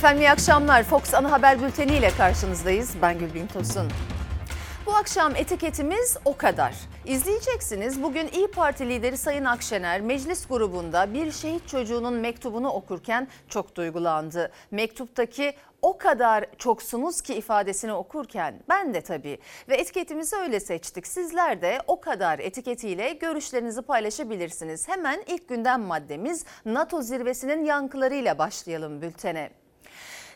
Efendim iyi akşamlar. Fox Ana Haber Bülteni ile karşınızdayız. Ben Gülbin Tosun. Bu akşam etiketimiz o kadar. İzleyeceksiniz. Bugün İyi Parti lideri Sayın Akşener meclis grubunda bir şehit çocuğunun mektubunu okurken çok duygulandı. Mektuptaki o kadar çoksunuz ki ifadesini okurken ben de tabii ve etiketimizi öyle seçtik. Sizler de o kadar etiketiyle görüşlerinizi paylaşabilirsiniz. Hemen ilk gündem maddemiz NATO zirvesinin yankılarıyla başlayalım bültene.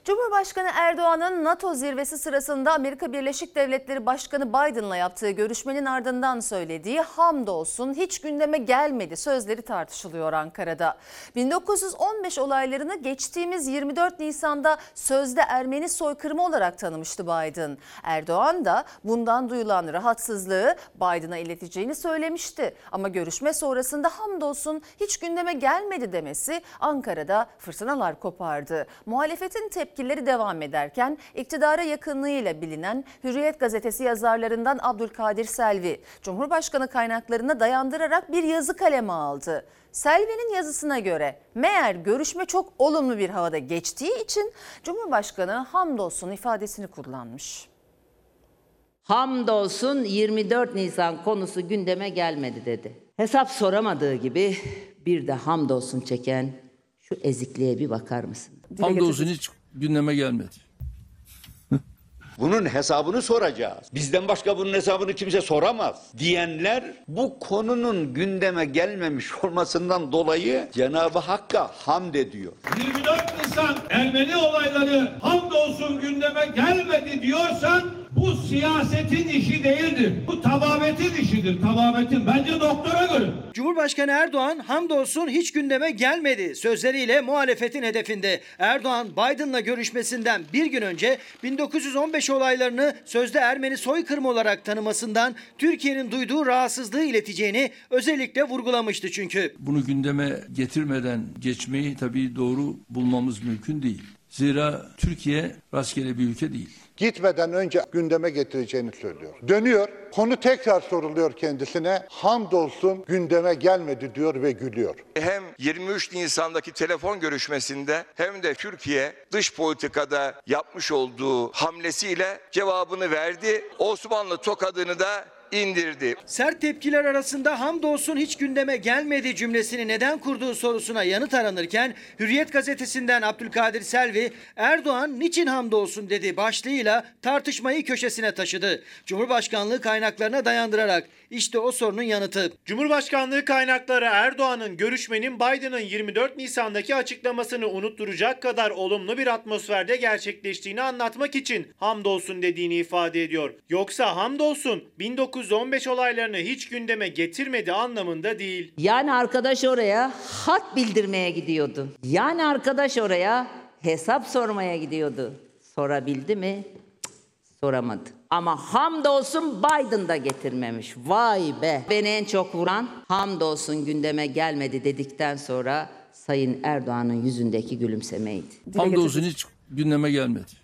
Cumhurbaşkanı Erdoğan'ın NATO zirvesi sırasında Amerika Birleşik Devletleri Başkanı Biden'la yaptığı görüşmenin ardından söylediği hamdolsun hiç gündeme gelmedi sözleri tartışılıyor Ankara'da. 1915 olaylarını geçtiğimiz 24 Nisan'da sözde Ermeni soykırımı olarak tanımıştı Biden. Erdoğan da bundan duyulan rahatsızlığı Biden'a ileteceğini söylemişti. Ama görüşme sonrasında hamdolsun hiç gündeme gelmedi demesi Ankara'da fırtınalar kopardı. Muhalefetin tepki tepkileri devam ederken iktidara yakınlığıyla bilinen Hürriyet gazetesi yazarlarından Abdülkadir Selvi, Cumhurbaşkanı kaynaklarına dayandırarak bir yazı kaleme aldı. Selvi'nin yazısına göre meğer görüşme çok olumlu bir havada geçtiği için Cumhurbaşkanı hamdolsun ifadesini kullanmış. Hamdolsun 24 Nisan konusu gündeme gelmedi dedi. Hesap soramadığı gibi bir de hamdolsun çeken şu ezikliğe bir bakar mısın? Hamdolsun hiç gündeme gelmedi. Bunun hesabını soracağız. Bizden başka bunun hesabını kimse soramaz. Diyenler bu konunun gündeme gelmemiş olmasından dolayı Cenab-ı Hakk'a hamd ediyor. 24 Nisan Ermeni olayları hamdolsun gündeme gelmedi diyorsan bu siyasetin işi değildir. Bu tababetin işidir. Tababetin. Bence doktora göre. Cumhurbaşkanı Erdoğan hamdolsun hiç gündeme gelmedi sözleriyle muhalefetin hedefinde. Erdoğan Biden'la görüşmesinden bir gün önce 1915 olaylarını sözde Ermeni soykırımı olarak tanımasından Türkiye'nin duyduğu rahatsızlığı ileteceğini özellikle vurgulamıştı çünkü. Bunu gündeme getirmeden geçmeyi tabii doğru bulmamız mümkün değil. Zira Türkiye rastgele bir ülke değil. Gitmeden önce gündeme getireceğini söylüyor. Dönüyor, konu tekrar soruluyor kendisine. Hamdolsun gündeme gelmedi diyor ve gülüyor. Hem 23 Nisan'daki telefon görüşmesinde hem de Türkiye dış politikada yapmış olduğu hamlesiyle cevabını verdi. Osmanlı tokadını da indirdi. Sert tepkiler arasında hamdolsun hiç gündeme gelmedi cümlesini neden kurduğu sorusuna yanıt aranırken Hürriyet gazetesinden Abdülkadir Selvi Erdoğan niçin hamdolsun dedi başlığıyla tartışmayı köşesine taşıdı. Cumhurbaşkanlığı kaynaklarına dayandırarak işte o sorunun yanıtı. Cumhurbaşkanlığı kaynakları Erdoğan'ın görüşmenin Biden'ın 24 Nisan'daki açıklamasını unutturacak kadar olumlu bir atmosferde gerçekleştiğini anlatmak için hamdolsun dediğini ifade ediyor. Yoksa hamdolsun 1915 olaylarını hiç gündeme getirmedi anlamında değil. Yani arkadaş oraya hat bildirmeye gidiyordu. Yani arkadaş oraya hesap sormaya gidiyordu. Sorabildi mi? Soramadı. Ama hamdolsun Biden da getirmemiş. Vay be. Beni en çok vuran hamdolsun gündeme gelmedi dedikten sonra Sayın Erdoğan'ın yüzündeki gülümsemeydi. Hamdolsun hiç gündeme gelmedi.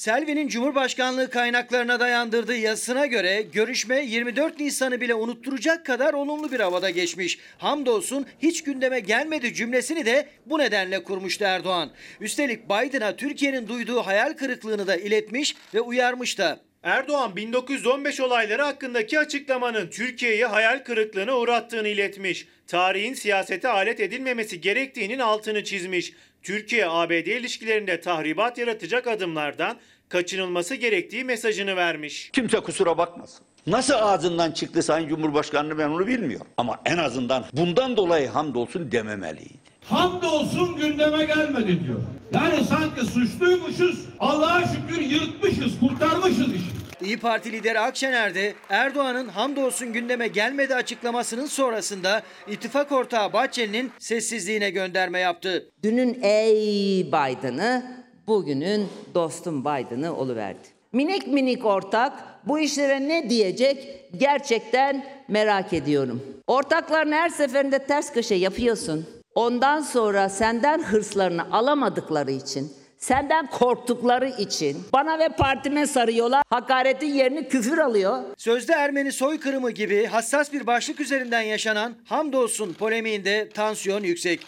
Selvi'nin Cumhurbaşkanlığı kaynaklarına dayandırdığı yazısına göre görüşme 24 Nisan'ı bile unutturacak kadar olumlu bir havada geçmiş. Hamdolsun hiç gündeme gelmedi cümlesini de bu nedenle kurmuştu Erdoğan. Üstelik Biden'a Türkiye'nin duyduğu hayal kırıklığını da iletmiş ve uyarmış da. Erdoğan 1915 olayları hakkındaki açıklamanın Türkiye'yi hayal kırıklığına uğrattığını iletmiş. Tarihin siyasete alet edilmemesi gerektiğinin altını çizmiş. Türkiye-ABD ilişkilerinde tahribat yaratacak adımlardan kaçınılması gerektiği mesajını vermiş. Kimse kusura bakmasın. Nasıl ağzından çıktı Sayın Cumhurbaşkanı ben onu bilmiyorum. Ama en azından bundan dolayı hamdolsun dememeliydi. Hamdolsun gündeme gelmedi diyor. Yani sanki suçluymuşuz. Allah'a şükür yırtmışız, kurtarmışız işi. İyi Parti lideri Akşener de Erdoğan'ın hamdolsun gündeme gelmedi açıklamasının sonrasında ittifak ortağı Bahçeli'nin sessizliğine gönderme yaptı. Dünün ey Biden'ı, bugünün dostum Biden'ı oluverdi. Minik minik ortak bu işlere ne diyecek gerçekten merak ediyorum. Ortakların her seferinde ters köşe yapıyorsun. Ondan sonra senden hırslarını alamadıkları için, senden korktukları için bana ve partime sarıyorlar. Hakaretin yerini küfür alıyor. Sözde Ermeni soykırımı gibi hassas bir başlık üzerinden yaşanan hamdolsun polemiğinde tansiyon yüksek.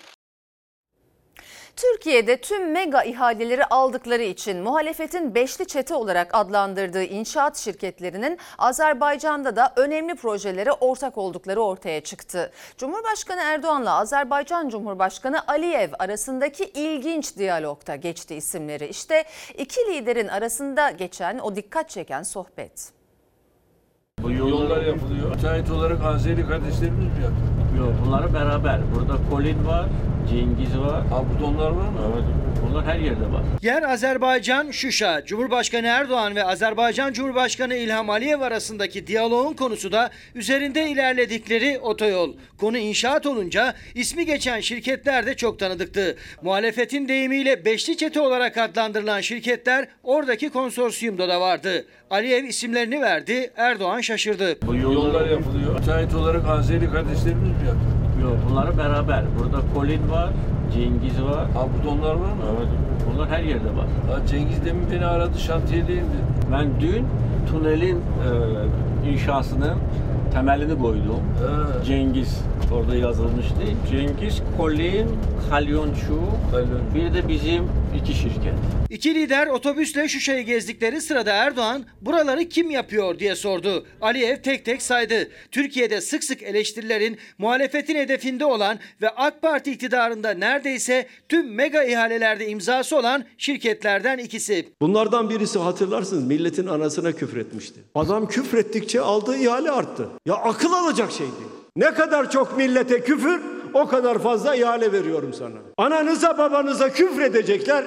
Türkiye'de tüm mega ihaleleri aldıkları için muhalefetin beşli çete olarak adlandırdığı inşaat şirketlerinin Azerbaycan'da da önemli projelere ortak oldukları ortaya çıktı. Cumhurbaşkanı Erdoğan'la Azerbaycan Cumhurbaşkanı Aliyev arasındaki ilginç diyalogta geçti isimleri. İşte iki liderin arasında geçen o dikkat çeken sohbet. Bu yollar yapılıyor. Müteahhit olarak Azeri kardeşlerimiz mi yaptı? Yok bunları beraber. Burada Colin var, Cengiz var. Ha burada onlar var mı? Evet. Bunlar her yerde var. Yer Azerbaycan Şuşa. Cumhurbaşkanı Erdoğan ve Azerbaycan Cumhurbaşkanı İlham Aliyev arasındaki diyaloğun konusu da üzerinde ilerledikleri otoyol. Konu inşaat olunca ismi geçen şirketler de çok tanıdıktı. Muhalefetin deyimiyle beşli çete olarak adlandırılan şirketler oradaki konsorsiyumda da vardı. Aliyev isimlerini verdi, Erdoğan şaşırdı. Bu Yollar yapılıyor. Müteahhit olarak Azeri kardeşlerimiz mi bunları beraber. Burada Colin var, Cengiz var. Ha burada onlar var mı? Evet. Bunlar her yerde var. Ha Cengiz demin beni aradı şantiyedeyim dedi. Ben dün tünelin e, inşasının temelini koydum. Ha. Cengiz orada yazılmıştı. Cengiz, Colin, Kalyonçu, Kalyonçu. bir de bizim iki şirket. İki lider otobüsle Şuşa'yı gezdikleri sırada Erdoğan buraları kim yapıyor diye sordu. Aliyev tek tek saydı. Türkiye'de sık sık eleştirilerin muhalefetin hedefinde olan ve AK Parti iktidarında neredeyse tüm mega ihalelerde imzası olan şirketlerden ikisi. Bunlardan birisi hatırlarsınız milletin anasına küfretmişti. Adam küfrettikçe aldığı ihale arttı. Ya akıl alacak şey değil. Ne kadar çok millete küfür o kadar fazla ihale veriyorum sana. Ananıza babanıza küfredecekler.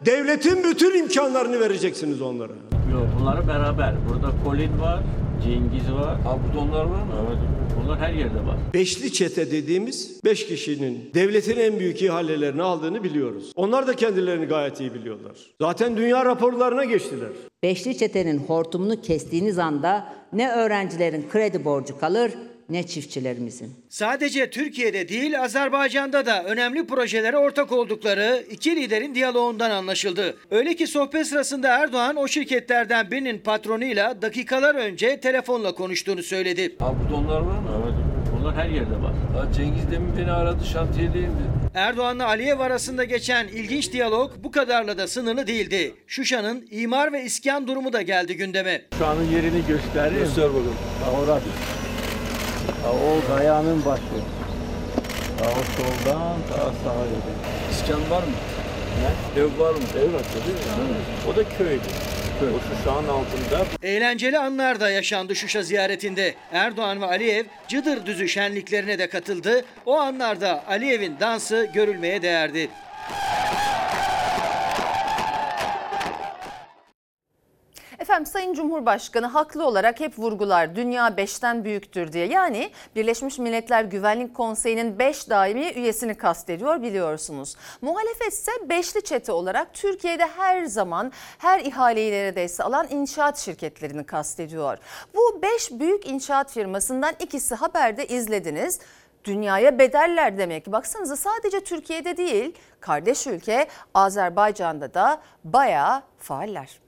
Devletin bütün imkanlarını vereceksiniz onlara. Yok bunları beraber. Burada Colin var, Cengiz var. Ha burada onlar var mı? Evet. Bunlar her yerde var. Beşli çete dediğimiz beş kişinin devletin en büyük ihalelerini aldığını biliyoruz. Onlar da kendilerini gayet iyi biliyorlar. Zaten dünya raporlarına geçtiler. Beşli çetenin hortumunu kestiğiniz anda ne öğrencilerin kredi borcu kalır ne çiftçilerimizin. Sadece Türkiye'de değil Azerbaycan'da da önemli projelere ortak oldukları iki liderin diyaloğundan anlaşıldı. Öyle ki sohbet sırasında Erdoğan o şirketlerden birinin patronuyla dakikalar önce telefonla konuştuğunu söyledi. Ha burada onlar var mı? Evet. Bunlar her yerde var. Ha Cengiz demin beni aradı şantiyedeyim dedi. Erdoğan'la Aliyev arasında geçen ilginç diyalog bu kadarla da sınırlı değildi. Şuşa'nın imar ve iskan durumu da geldi gündeme. Şu anın yerini göstereyim. Göster bakalım. Ha, o kayanın başı. Ha, o soldan ta sağa gidiyor. İskan var mı? Ne? Ev var mı? Evet tabii. O da köydü. Köy. O şu şahın altında. Eğlenceli anlar da yaşandı Şuşa ziyaretinde. Erdoğan ve Aliyev Cıdır Düzü şenliklerine de katıldı. O anlarda Aliyev'in dansı görülmeye değerdi. Efendim Sayın Cumhurbaşkanı haklı olarak hep vurgular dünya beşten büyüktür diye. Yani Birleşmiş Milletler Güvenlik Konseyi'nin beş daimi üyesini kastediyor biliyorsunuz. Muhalefet ise beşli çete olarak Türkiye'de her zaman her ihaleyi neredeyse alan inşaat şirketlerini kastediyor. Bu beş büyük inşaat firmasından ikisi haberde izlediniz. Dünyaya bedeller demek. Baksanıza sadece Türkiye'de değil kardeş ülke Azerbaycan'da da bayağı faaller.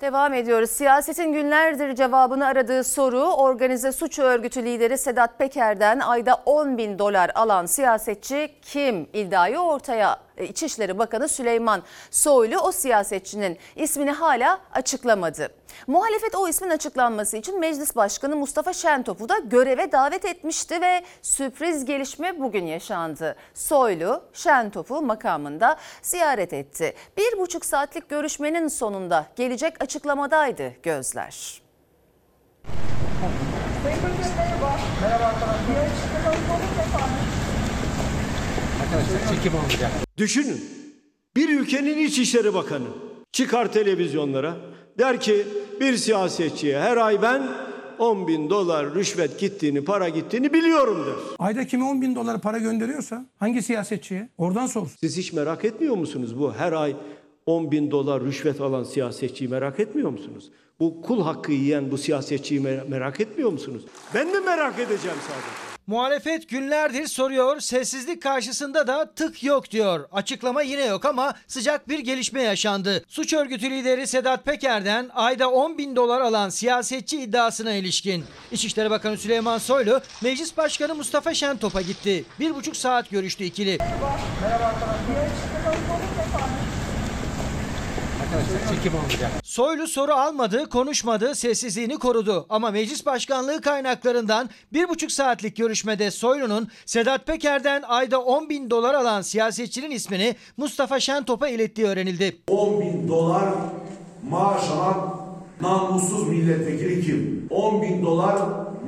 Devam ediyoruz. Siyasetin günlerdir cevabını aradığı soru organize suç örgütü lideri Sedat Peker'den ayda 10 bin dolar alan siyasetçi kim? İddiayı ortaya İçişleri Bakanı Süleyman Soylu o siyasetçinin ismini hala açıklamadı. Muhalefet o ismin açıklanması için Meclis Başkanı Mustafa Şentop'u da göreve davet etmişti ve sürpriz gelişme bugün yaşandı. Soylu Şentop'u makamında ziyaret etti. Bir buçuk saatlik görüşmenin sonunda gelecek açıklamadaydı gözler. Düşünün. Bir ülkenin İçişleri Bakanı çıkar televizyonlara der ki bir siyasetçiye her ay ben 10 bin dolar rüşvet gittiğini, para gittiğini biliyorum der. Ayda kime 10 bin dolar para gönderiyorsa hangi siyasetçiye oradan sorsun. Siz hiç merak etmiyor musunuz bu her ay 10 bin dolar rüşvet alan siyasetçiyi merak etmiyor musunuz? Bu kul hakkı yiyen bu siyasetçiyi mer- merak etmiyor musunuz? Ben mi merak edeceğim sadece? Muhalefet günlerdir soruyor, sessizlik karşısında da tık yok diyor. Açıklama yine yok ama sıcak bir gelişme yaşandı. Suç örgütü lideri Sedat Peker'den ayda 10 bin dolar alan siyasetçi iddiasına ilişkin. İçişleri Bakanı Süleyman Soylu, Meclis Başkanı Mustafa Şentop'a gitti. Bir buçuk saat görüştü ikili. Soylu soru almadı, konuşmadı, sessizliğini korudu. Ama meclis başkanlığı kaynaklarından bir buçuk saatlik görüşmede Soylu'nun Sedat Peker'den ayda 10 bin dolar alan siyasetçinin ismini Mustafa Şentop'a ilettiği öğrenildi. 10 bin dolar maaş alan namussuz milletvekili kim? 10 bin dolar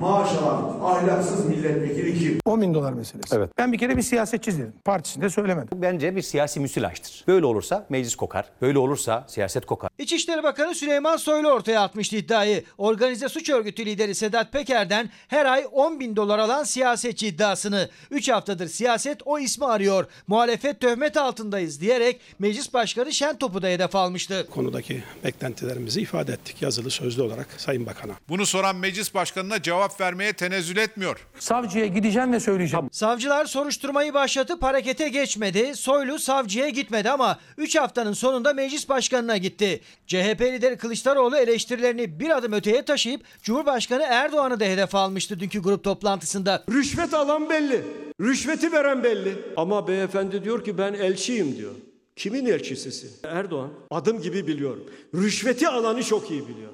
maaş alan ahlaksız milletvekili kim? 10 bin dolar meselesi. Evet. Ben bir kere bir siyasetçi dedim. Partisinde söylemedim. Bence bir siyasi müsilajdır. Böyle olursa meclis kokar. Böyle olursa siyaset kokar. İçişleri Bakanı Süleyman Soylu ortaya atmıştı iddiayı. Organize suç örgütü lideri Sedat Peker'den her ay 10 bin dolar alan siyasetçi iddiasını. 3 haftadır siyaset o ismi arıyor. Muhalefet töhmet altındayız diyerek Meclis Başkanı Şentop'u da hedef almıştı. konudaki beklentilerimizi ifade ettik yazılı sözlü olarak Sayın Bakan'a. Bunu soran meclis başkanına cevap vermeye tenezzül etmiyor. Savcıya gideceğim ve söyleyeceğim. Savcılar soruşturmayı başlatıp harekete geçmedi. Soylu savcıya gitmedi ama 3 haftanın sonunda meclis başkanına gitti. CHP lideri Kılıçdaroğlu eleştirilerini bir adım öteye taşıyıp Cumhurbaşkanı Erdoğan'ı da hedef almıştı dünkü grup toplantısında. Rüşvet alan belli. Rüşveti veren belli. Ama beyefendi diyor ki ben elçiyim diyor. Kimin elçisisin? Erdoğan. Adım gibi biliyorum. Rüşveti alanı çok iyi biliyor.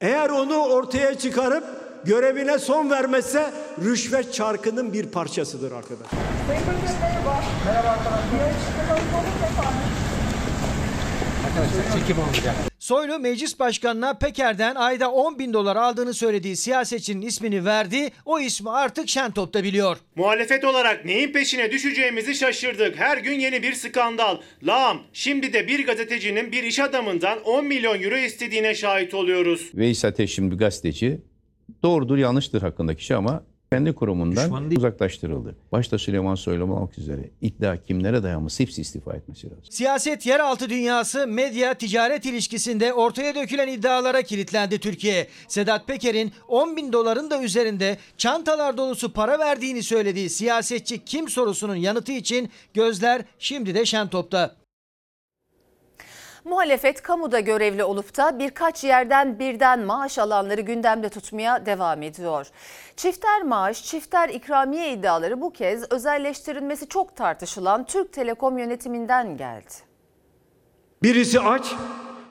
Eğer onu ortaya çıkarıp görevine son vermezse rüşvet çarkının bir parçasıdır arkadaş. Soylu meclis başkanına Peker'den ayda 10 bin dolar aldığını söylediği siyasetçinin ismini verdi. O ismi artık Şentop'ta biliyor. Muhalefet olarak neyin peşine düşeceğimizi şaşırdık. Her gün yeni bir skandal. Lağım, şimdi de bir gazetecinin bir iş adamından 10 milyon euro istediğine şahit oluyoruz. Veys Ateş şimdi bir gazeteci doğrudur yanlıştır hakkındaki şey ama kendi kurumundan uzaklaştırıldı. Başta Süleyman Soylu olmak üzere iddia kimlere dayanmış hepsi istifa etmesi lazım. Siyaset yeraltı dünyası medya ticaret ilişkisinde ortaya dökülen iddialara kilitlendi Türkiye. Sedat Peker'in 10 bin doların da üzerinde çantalar dolusu para verdiğini söylediği siyasetçi kim sorusunun yanıtı için gözler şimdi de Şentop'ta. Muhalefet kamuda görevli olup da birkaç yerden birden maaş alanları gündemde tutmaya devam ediyor. Çifter maaş, çifter ikramiye iddiaları bu kez özelleştirilmesi çok tartışılan Türk Telekom yönetiminden geldi. Birisi aç,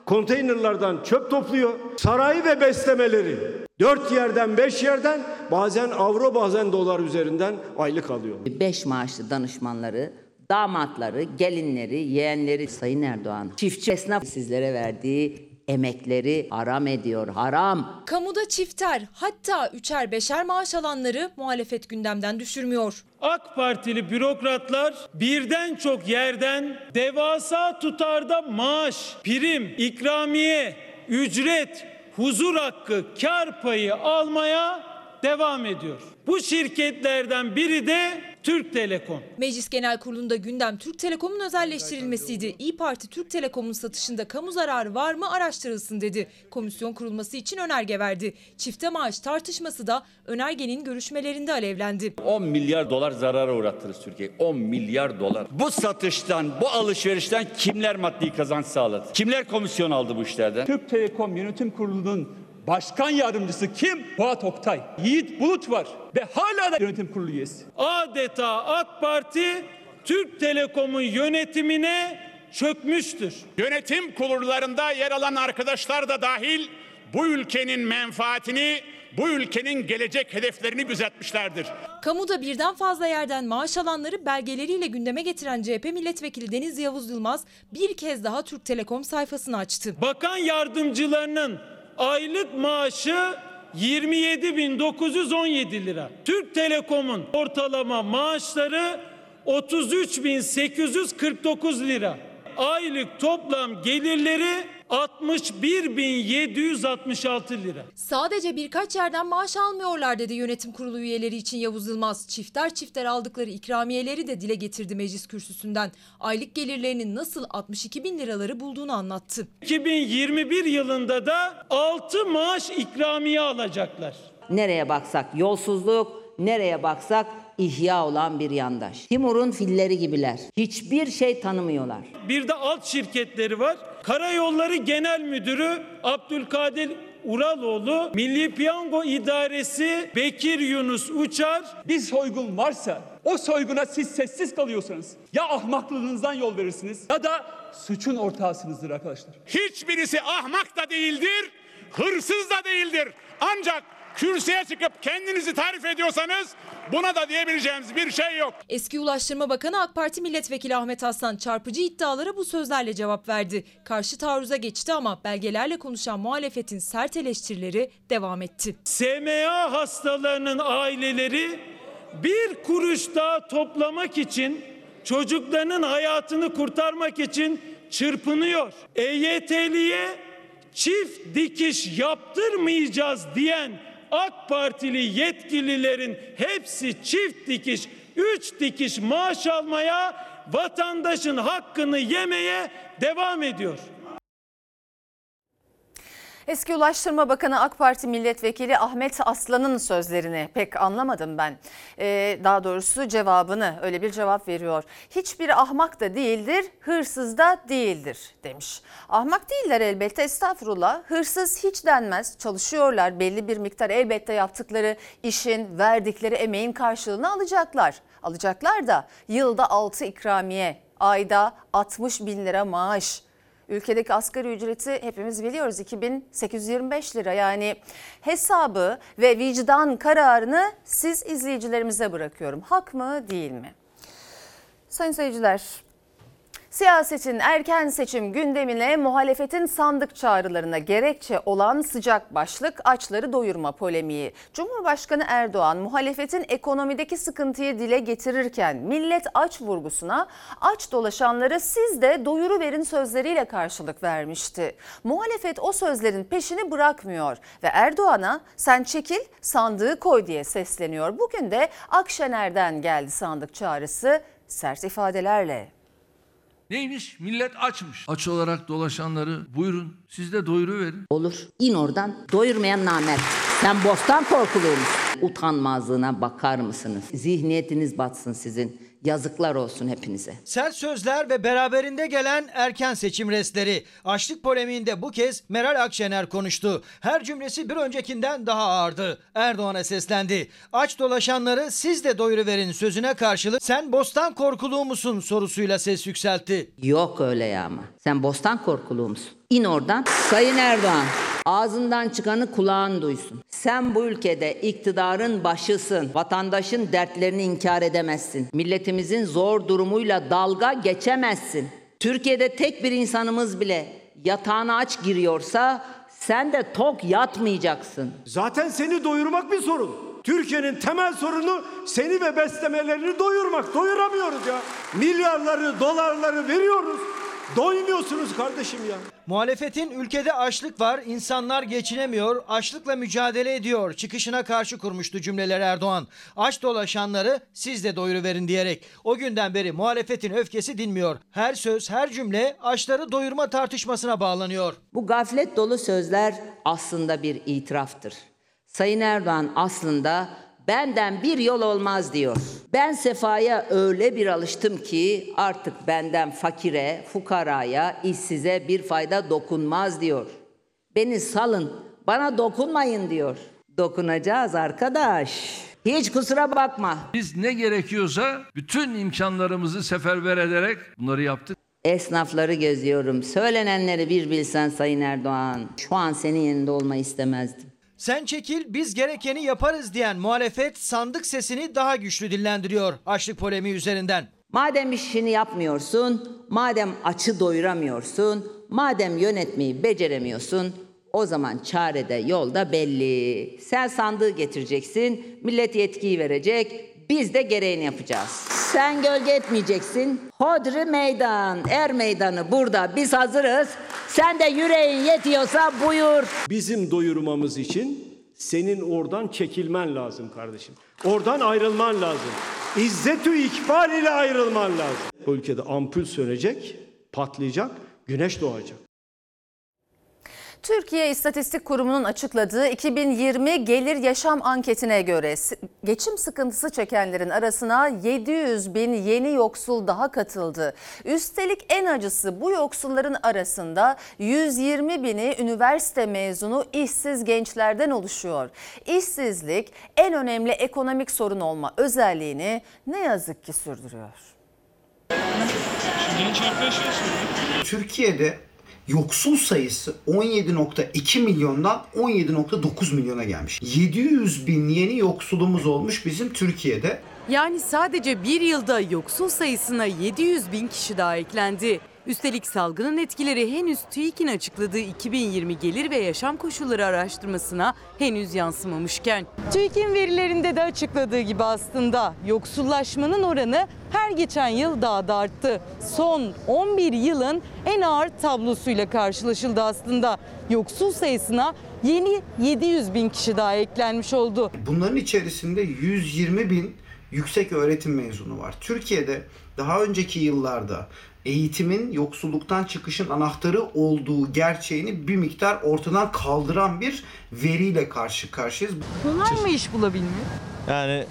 konteynerlardan çöp topluyor. Saray ve beslemeleri. Dört yerden, beş yerden bazen avro bazen dolar üzerinden aylık alıyor. Beş maaşlı danışmanları, damatları, gelinleri, yeğenleri Sayın Erdoğan çiftçi esnaf sizlere verdiği emekleri haram ediyor, haram. Kamuda çifter hatta üçer beşer maaş alanları muhalefet gündemden düşürmüyor. AK Partili bürokratlar birden çok yerden devasa tutarda maaş, prim, ikramiye, ücret, huzur hakkı, kar payı almaya devam ediyor. Bu şirketlerden biri de Türk Telekom. Meclis Genel Kurulu'nda gündem Türk Telekom'un özelleştirilmesiydi. İyi Parti Türk Telekom'un satışında kamu zararı var mı araştırılsın dedi. Komisyon kurulması için önerge verdi. Çifte maaş tartışması da önergenin görüşmelerinde alevlendi. 10 milyar dolar zarara uğrattınız Türkiye. 10 milyar dolar. Bu satıştan, bu alışverişten kimler maddi kazanç sağladı? Kimler komisyon aldı bu işlerden? Türk Telekom Yönetim Kurulu'nun başkan yardımcısı kim? Fuat Oktay. Yiğit Bulut var ve hala da yönetim kurulu üyesi. Adeta AK Parti Türk Telekom'un yönetimine çökmüştür. Yönetim kurullarında yer alan arkadaşlar da dahil bu ülkenin menfaatini, bu ülkenin gelecek hedeflerini gözetmişlerdir. Kamuda birden fazla yerden maaş alanları belgeleriyle gündeme getiren CHP milletvekili Deniz Yavuz Yılmaz bir kez daha Türk Telekom sayfasını açtı. Bakan yardımcılarının aylık maaşı 27.917 lira. Türk Telekom'un ortalama maaşları 33.849 lira. Aylık toplam gelirleri 61.766 lira. Sadece birkaç yerden maaş almıyorlar dedi yönetim kurulu üyeleri için Yavuz Yılmaz. Çifter çifter aldıkları ikramiyeleri de dile getirdi meclis kürsüsünden. Aylık gelirlerinin nasıl 62 bin liraları bulduğunu anlattı. 2021 yılında da 6 maaş ikramiye alacaklar. Nereye baksak yolsuzluk, Nereye baksak ihya olan bir yandaş. Timur'un filleri gibiler. Hiçbir şey tanımıyorlar. Bir de alt şirketleri var. Karayolları Genel Müdürü Abdülkadir Uraloğlu, Milli Piyango İdaresi Bekir Yunus Uçar, Bir soygun varsa o soyguna siz sessiz kalıyorsanız ya ahmaklığınızdan yol verirsiniz ya da suçun ortağısınızdır arkadaşlar. Hiçbirisi ahmak da değildir, hırsız da değildir. Ancak kürsüye çıkıp kendinizi tarif ediyorsanız buna da diyebileceğimiz bir şey yok. Eski Ulaştırma Bakanı AK Parti Milletvekili Ahmet Aslan çarpıcı iddialara bu sözlerle cevap verdi. Karşı taarruza geçti ama belgelerle konuşan muhalefetin sert eleştirileri devam etti. SMA hastalarının aileleri bir kuruş daha toplamak için çocuklarının hayatını kurtarmak için çırpınıyor. EYT'liye çift dikiş yaptırmayacağız diyen AK Partili yetkililerin hepsi çift dikiş, üç dikiş maaş almaya, vatandaşın hakkını yemeye devam ediyor. Eski Ulaştırma Bakanı AK Parti Milletvekili Ahmet Aslan'ın sözlerini pek anlamadım ben. Ee, daha doğrusu cevabını öyle bir cevap veriyor. Hiçbir ahmak da değildir, hırsız da değildir demiş. Ahmak değiller elbette estağfurullah. Hırsız hiç denmez. Çalışıyorlar belli bir miktar elbette yaptıkları işin verdikleri emeğin karşılığını alacaklar. Alacaklar da yılda 6 ikramiye, ayda 60 bin lira maaş. Ülkedeki asgari ücreti hepimiz biliyoruz 2825 lira yani hesabı ve vicdan kararını siz izleyicilerimize bırakıyorum. Hak mı değil mi? Sayın seyirciler Siyasetin erken seçim gündemine muhalefetin sandık çağrılarına gerekçe olan sıcak başlık açları doyurma polemiği. Cumhurbaşkanı Erdoğan muhalefetin ekonomideki sıkıntıyı dile getirirken millet aç vurgusuna aç dolaşanları siz de doyuru verin sözleriyle karşılık vermişti. Muhalefet o sözlerin peşini bırakmıyor ve Erdoğan'a sen çekil sandığı koy diye sesleniyor. Bugün de Akşener'den geldi sandık çağrısı sert ifadelerle. Neymiş? Millet açmış. Aç olarak dolaşanları buyurun siz de doyuru verin. Olur. İn oradan. Doyurmayan namert. Sen bostan musun? Utanmazlığına bakar mısınız? Zihniyetiniz batsın sizin. Yazıklar olsun hepinize. Sert sözler ve beraberinde gelen erken seçim restleri. Açlık polemiğinde bu kez Meral Akşener konuştu. Her cümlesi bir öncekinden daha ağırdı. Erdoğan'a seslendi. Aç dolaşanları siz de doyuruverin sözüne karşılık sen bostan korkuluğu musun sorusuyla ses yükseltti. Yok öyle ya ama. Sen bostan korkuluğu musun? İn oradan. Sayın Erdoğan, ağzından çıkanı kulağın duysun. Sen bu ülkede iktidarın başısın. Vatandaşın dertlerini inkar edemezsin. Milletimizin zor durumuyla dalga geçemezsin. Türkiye'de tek bir insanımız bile yatağına aç giriyorsa sen de tok yatmayacaksın. Zaten seni doyurmak bir sorun. Türkiye'nin temel sorunu seni ve beslemelerini doyurmak. Doyuramıyoruz ya. Milyarları, dolarları veriyoruz. Doymuyorsunuz kardeşim ya. Muhalefetin ülkede açlık var, insanlar geçinemiyor, açlıkla mücadele ediyor. Çıkışına karşı kurmuştu cümleleri Erdoğan. Aç dolaşanları siz de doyuruverin diyerek. O günden beri muhalefetin öfkesi dinmiyor. Her söz, her cümle açları doyurma tartışmasına bağlanıyor. Bu gaflet dolu sözler aslında bir itiraftır. Sayın Erdoğan aslında benden bir yol olmaz diyor. Ben sefaya öyle bir alıştım ki artık benden fakire, fukaraya, işsize bir fayda dokunmaz diyor. Beni salın, bana dokunmayın diyor. Dokunacağız arkadaş. Hiç kusura bakma. Biz ne gerekiyorsa bütün imkanlarımızı seferber ederek bunları yaptık. Esnafları gözüyorum. Söylenenleri bir bilsen Sayın Erdoğan. Şu an senin yerinde olmayı istemezdim. Sen çekil biz gerekeni yaparız diyen muhalefet sandık sesini daha güçlü dillendiriyor açlık polemiği üzerinden. Madem işini yapmıyorsun, madem açı doyuramıyorsun, madem yönetmeyi beceremiyorsun, o zaman çare de yolda belli. Sen sandığı getireceksin, millet yetkiyi verecek, biz de gereğini yapacağız. Sen gölge etmeyeceksin. Hodri meydan, er meydanı burada. Biz hazırız. Sen de yüreğin yetiyorsa buyur. Bizim doyurmamız için senin oradan çekilmen lazım kardeşim. Oradan ayrılman lazım. İzzetü ikbal ile ayrılman lazım. Bu ülkede ampul sönecek, patlayacak, güneş doğacak. Türkiye İstatistik Kurumu'nun açıkladığı 2020 gelir yaşam anketine göre geçim sıkıntısı çekenlerin arasına 700 bin yeni yoksul daha katıldı. Üstelik en acısı bu yoksulların arasında 120 bini üniversite mezunu işsiz gençlerden oluşuyor. İşsizlik en önemli ekonomik sorun olma özelliğini ne yazık ki sürdürüyor. Türkiye'de yoksul sayısı 17.2 milyondan 17.9 milyona gelmiş. 700 bin yeni yoksulumuz olmuş bizim Türkiye'de. Yani sadece bir yılda yoksul sayısına 700 bin kişi daha eklendi. Üstelik salgının etkileri henüz TÜİK'in açıkladığı 2020 gelir ve yaşam koşulları araştırmasına henüz yansımamışken. TÜİK'in verilerinde de açıkladığı gibi aslında yoksullaşmanın oranı her geçen yıl daha da arttı. Son 11 yılın en ağır tablosuyla karşılaşıldı aslında. Yoksul sayısına yeni 700 bin kişi daha eklenmiş oldu. Bunların içerisinde 120 bin yüksek öğretim mezunu var. Türkiye'de daha önceki yıllarda eğitimin yoksulluktan çıkışın anahtarı olduğu gerçeğini bir miktar ortadan kaldıran bir veriyle karşı karşıyayız. Kolay mı iş bulabilmek? Yani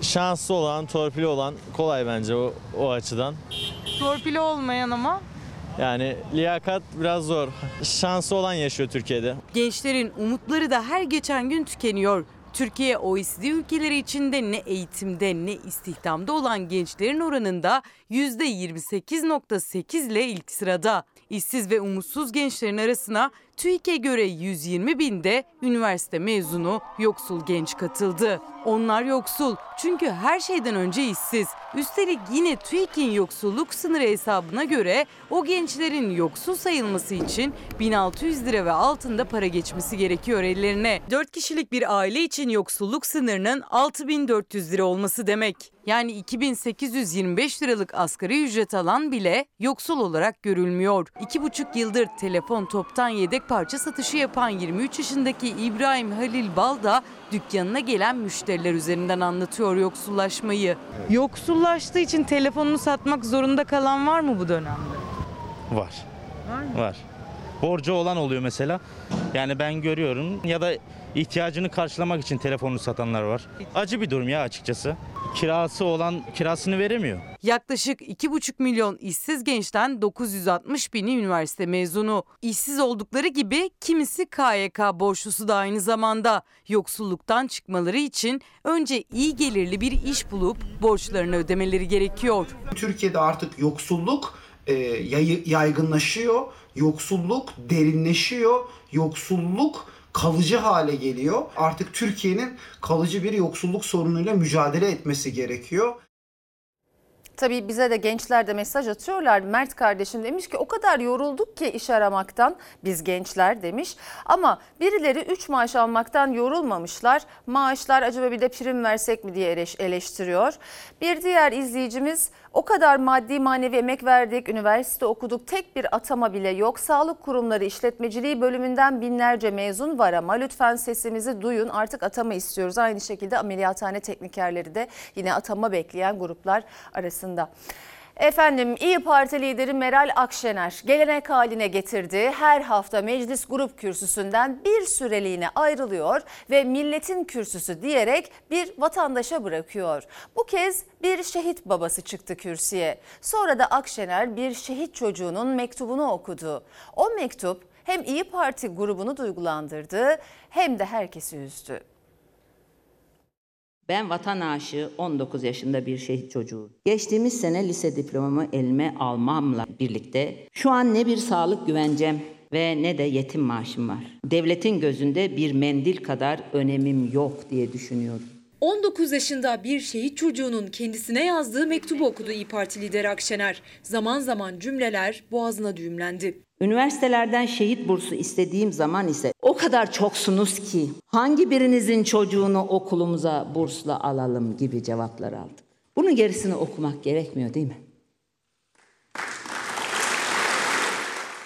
şanslı olan, torpili olan kolay bence o, o açıdan. Torpili olmayan ama Yani liyakat biraz zor. Şansı olan yaşıyor Türkiye'de. Gençlerin umutları da her geçen gün tükeniyor. Türkiye OECD ülkeleri içinde ne eğitimde ne istihdamda olan gençlerin oranında %28.8 ile ilk sırada. İşsiz ve umutsuz gençlerin arasına TÜİK'e göre 120 binde üniversite mezunu yoksul genç katıldı. Onlar yoksul çünkü her şeyden önce işsiz. Üstelik yine TÜİK'in yoksulluk sınırı hesabına göre o gençlerin yoksul sayılması için 1600 lira ve altında para geçmesi gerekiyor ellerine. 4 kişilik bir aile için yoksulluk sınırının 6400 lira olması demek. Yani 2825 liralık asgari ücret alan bile yoksul olarak görülmüyor. 2,5 yıldır telefon toptan yedek parça satışı yapan 23 yaşındaki İbrahim Halil Bal da dükkanına gelen müşteriler üzerinden anlatıyor yoksullaşmayı. Yoksullaştığı için telefonunu satmak zorunda kalan var mı bu dönemde? Var. Var mı? Var. Borcu olan oluyor mesela. Yani ben görüyorum ya da ihtiyacını karşılamak için telefonunu satanlar var. Acı bir durum ya açıkçası. Kirası olan kirasını veremiyor. Yaklaşık 2,5 milyon işsiz gençten 960 bini üniversite mezunu. İşsiz oldukları gibi kimisi KYK borçlusu da aynı zamanda. Yoksulluktan çıkmaları için önce iyi gelirli bir iş bulup borçlarını ödemeleri gerekiyor. Türkiye'de artık yoksulluk e, yaygınlaşıyor, yoksulluk derinleşiyor, yoksulluk kalıcı hale geliyor. Artık Türkiye'nin kalıcı bir yoksulluk sorunuyla mücadele etmesi gerekiyor. Tabii bize de gençler de mesaj atıyorlar. Mert kardeşim demiş ki o kadar yorulduk ki iş aramaktan biz gençler demiş. Ama birileri 3 maaş almaktan yorulmamışlar. Maaşlar acaba bir de prim versek mi diye eleş- eleştiriyor. Bir diğer izleyicimiz o kadar maddi manevi emek verdik, üniversite okuduk, tek bir atama bile yok. Sağlık kurumları işletmeciliği bölümünden binlerce mezun var ama lütfen sesimizi duyun artık atama istiyoruz. Aynı şekilde ameliyathane teknikerleri de yine atama bekleyen gruplar arasında. Efendim İyi Parti lideri Meral Akşener gelenek haline getirdiği her hafta meclis grup kürsüsünden bir süreliğine ayrılıyor ve milletin kürsüsü diyerek bir vatandaşa bırakıyor. Bu kez bir şehit babası çıktı kürsüye. Sonra da Akşener bir şehit çocuğunun mektubunu okudu. O mektup hem İyi Parti grubunu duygulandırdı hem de herkesi üzdü. Ben vatan aşığı 19 yaşında bir şehit çocuğu. Geçtiğimiz sene lise diplomamı elime almamla birlikte şu an ne bir sağlık güvencem ve ne de yetim maaşım var. Devletin gözünde bir mendil kadar önemim yok diye düşünüyorum. 19 yaşında bir şehit çocuğunun kendisine yazdığı mektubu okudu İyi Parti lideri Akşener. Zaman zaman cümleler boğazına düğümlendi. Üniversitelerden şehit bursu istediğim zaman ise o kadar çoksunuz ki hangi birinizin çocuğunu okulumuza bursla alalım gibi cevaplar aldım. Bunun gerisini okumak gerekmiyor değil mi?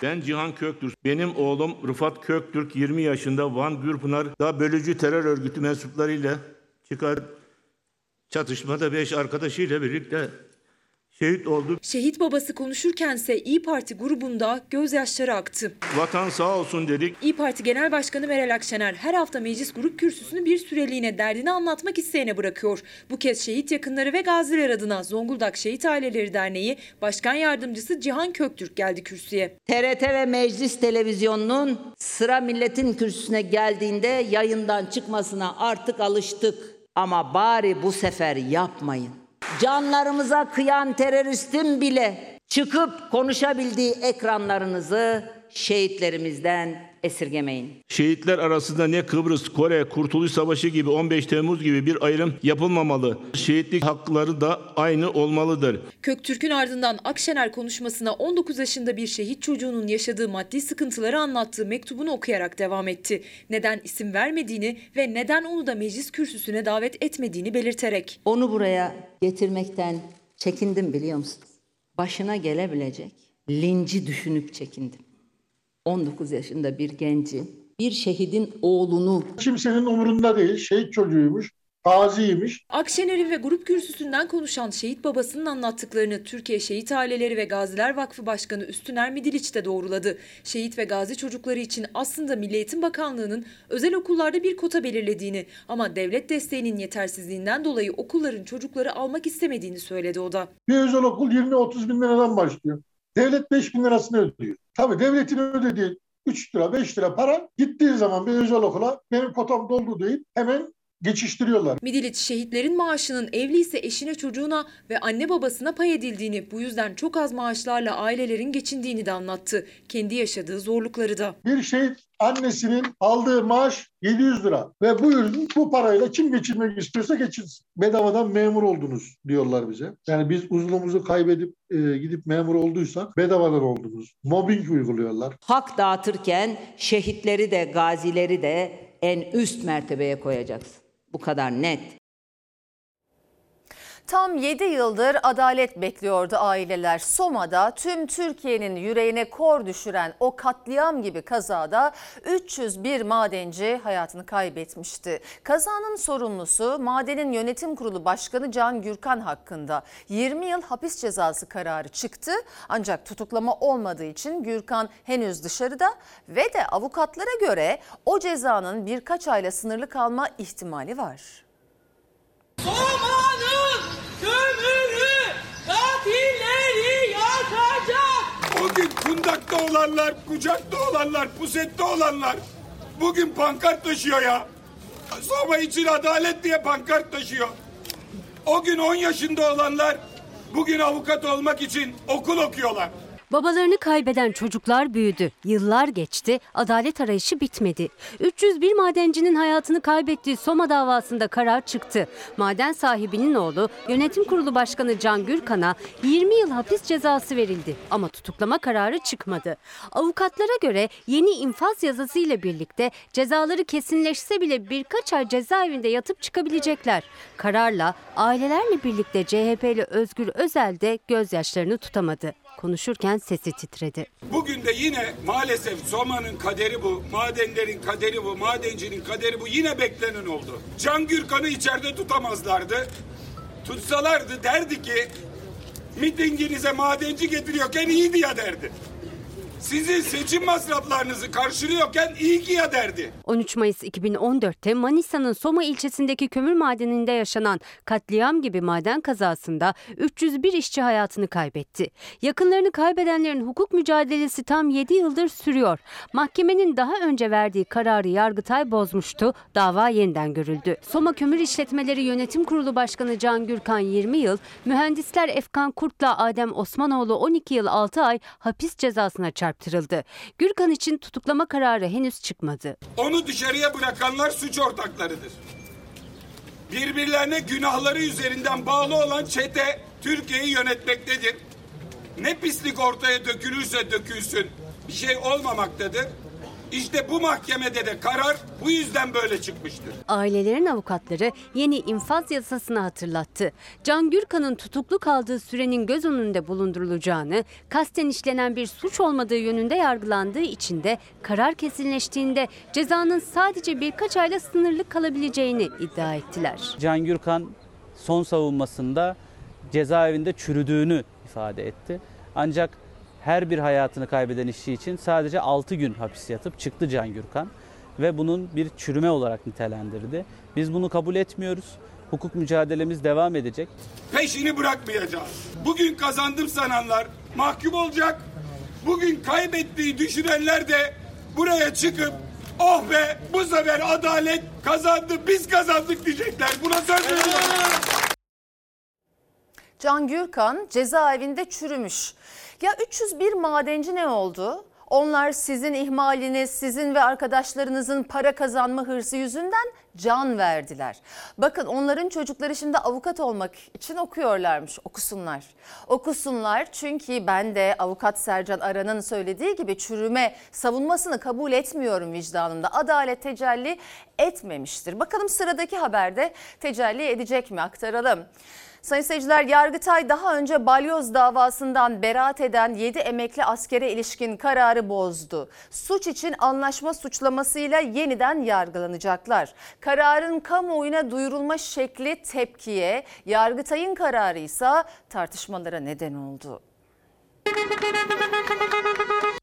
Ben Cihan Köktürk. Benim oğlum Rıfat Köktürk 20 yaşında Van Gürpınar'da bölücü terör örgütü mensuplarıyla çıkar çatışmada 5 arkadaşıyla birlikte şehit oldu. Şehit babası konuşurkense İyi Parti grubunda gözyaşları aktı. Vatan sağ olsun dedik. İyi Parti Genel Başkanı Meral Akşener her hafta meclis grup kürsüsünü bir süreliğine derdini anlatmak isteyene bırakıyor. Bu kez şehit yakınları ve gaziler adına Zonguldak Şehit Aileleri Derneği Başkan Yardımcısı Cihan Köktürk geldi kürsüye. TRT ve Meclis Televizyonu'nun sıra milletin kürsüsüne geldiğinde yayından çıkmasına artık alıştık. Ama bari bu sefer yapmayın. Canlarımıza kıyan teröristin bile çıkıp konuşabildiği ekranlarınızı şehitlerimizden esirgemeyin. Şehitler arasında ne Kıbrıs, Kore, Kurtuluş Savaşı gibi 15 Temmuz gibi bir ayrım yapılmamalı. Şehitlik hakları da aynı olmalıdır. Köktürk'ün ardından Akşener konuşmasına 19 yaşında bir şehit çocuğunun yaşadığı maddi sıkıntıları anlattığı mektubunu okuyarak devam etti. Neden isim vermediğini ve neden onu da meclis kürsüsüne davet etmediğini belirterek. Onu buraya getirmekten çekindim biliyor musunuz? Başına gelebilecek linci düşünüp çekindim. 19 yaşında bir genci, bir şehidin oğlunu Kimsenin umurunda değil. Şehit çocuğuymuş, gaziymiş. Akşener'in ve grup kürsüsünden konuşan şehit babasının anlattıklarını Türkiye Şehit Aileleri ve Gaziler Vakfı Başkanı Üstüner Midiliç de doğruladı. Şehit ve gazi çocukları için aslında Milli Eğitim Bakanlığı'nın özel okullarda bir kota belirlediğini ama devlet desteğinin yetersizliğinden dolayı okulların çocukları almak istemediğini söyledi o da. Bir özel okul 20-30 bin liradan başlıyor. Devlet 5 bin lirasını ödüyor. Tabii devletin ödediği 3 lira 5 lira para gittiği zaman bir özel okula benim kotam doldu deyip hemen geçiştiriyorlar. Midiliç şehitlerin maaşının evli ise eşine çocuğuna ve anne babasına pay edildiğini bu yüzden çok az maaşlarla ailelerin geçindiğini de anlattı. Kendi yaşadığı zorlukları da. Bir şehit annesinin aldığı maaş 700 lira ve bu ürün bu parayla kim geçirmek istiyorsa geçirsin. Bedavadan memur oldunuz diyorlar bize. Yani biz uzunluğumuzu kaybedip e, gidip memur olduysak bedavadan oldunuz. Mobbing uyguluyorlar. hak dağıtırken şehitleri de gazileri de en üst mertebeye koyacaksın. Bu kadar net. Tam 7 yıldır adalet bekliyordu aileler. Soma'da tüm Türkiye'nin yüreğine kor düşüren o katliam gibi kazada 301 madenci hayatını kaybetmişti. Kazanın sorumlusu madenin yönetim kurulu başkanı Can Gürkan hakkında 20 yıl hapis cezası kararı çıktı. Ancak tutuklama olmadığı için Gürkan henüz dışarıda ve de avukatlara göre o cezanın birkaç ayla sınırlı kalma ihtimali var. Soma'nın yakacak. O gün kundakta olanlar, kucakta olanlar, pusette olanlar bugün pankart taşıyor ya. Soma için adalet diye pankart taşıyor. O gün 10 yaşında olanlar bugün avukat olmak için okul okuyorlar. Babalarını kaybeden çocuklar büyüdü. Yıllar geçti, adalet arayışı bitmedi. 301 madencinin hayatını kaybettiği Soma davasında karar çıktı. Maden sahibinin oğlu Yönetim Kurulu Başkanı Can Gürkan'a 20 yıl hapis cezası verildi ama tutuklama kararı çıkmadı. Avukatlara göre yeni infaz yazısı ile birlikte cezaları kesinleşse bile birkaç ay cezaevinde yatıp çıkabilecekler. Kararla ailelerle birlikte CHP'li Özgür Özel de gözyaşlarını tutamadı. Konuşurken sesi titredi. Bugün de yine maalesef Soma'nın kaderi bu, madenlerin kaderi bu, madencinin kaderi bu yine beklenen oldu. Can Gürkan'ı içeride tutamazlardı. Tutsalardı derdi ki mitinginize madenci getiriyorken iyiydi ya derdi. Sizin seçim masraflarınızı karşılıyorken iyi ki ya derdi. 13 Mayıs 2014'te Manisa'nın Soma ilçesindeki kömür madeninde yaşanan katliam gibi maden kazasında 301 işçi hayatını kaybetti. Yakınlarını kaybedenlerin hukuk mücadelesi tam 7 yıldır sürüyor. Mahkemenin daha önce verdiği kararı Yargıtay bozmuştu. Dava yeniden görüldü. Soma Kömür İşletmeleri Yönetim Kurulu Başkanı Can Gürkan 20 yıl, mühendisler Efkan Kurt'la Adem Osmanoğlu 12 yıl 6 ay hapis cezasına çarptırıldı. Gürkan için tutuklama kararı henüz çıkmadı. Onu dışarıya bırakanlar suç ortaklarıdır. Birbirlerine günahları üzerinden bağlı olan çete Türkiye'yi yönetmektedir. Ne pislik ortaya dökülürse dökülsün bir şey olmamaktadır. İşte bu mahkemede de karar bu yüzden böyle çıkmıştır. Ailelerin avukatları yeni infaz yasasını hatırlattı. Can Gürkan'ın tutuklu kaldığı sürenin göz önünde bulundurulacağını, kasten işlenen bir suç olmadığı yönünde yargılandığı için de karar kesinleştiğinde cezanın sadece birkaç ayla sınırlı kalabileceğini iddia ettiler. Can Gürkan son savunmasında cezaevinde çürüdüğünü ifade etti. Ancak her bir hayatını kaybeden işçi için sadece 6 gün hapis yatıp çıktı Can Gürkan ve bunun bir çürüme olarak nitelendirdi. Biz bunu kabul etmiyoruz. Hukuk mücadelemiz devam edecek. Peşini bırakmayacağız. Bugün kazandım sananlar mahkum olacak. Bugün kaybettiği düşünenler de buraya çıkıp oh be bu sefer adalet kazandı biz kazandık diyecekler. Buna söz veriyorum. Can Gürkan cezaevinde çürümüş. Ya 301 madenci ne oldu? Onlar sizin ihmaliniz, sizin ve arkadaşlarınızın para kazanma hırsı yüzünden can verdiler. Bakın onların çocukları şimdi avukat olmak için okuyorlarmış. Okusunlar. Okusunlar çünkü ben de avukat Sercan Aran'ın söylediği gibi çürüme savunmasını kabul etmiyorum vicdanımda. Adalet tecelli etmemiştir. Bakalım sıradaki haberde tecelli edecek mi aktaralım. Sayın seyirciler Yargıtay daha önce balyoz davasından beraat eden 7 emekli askere ilişkin kararı bozdu. Suç için anlaşma suçlamasıyla yeniden yargılanacaklar. Kararın kamuoyuna duyurulma şekli tepkiye, Yargıtay'ın kararı ise tartışmalara neden oldu.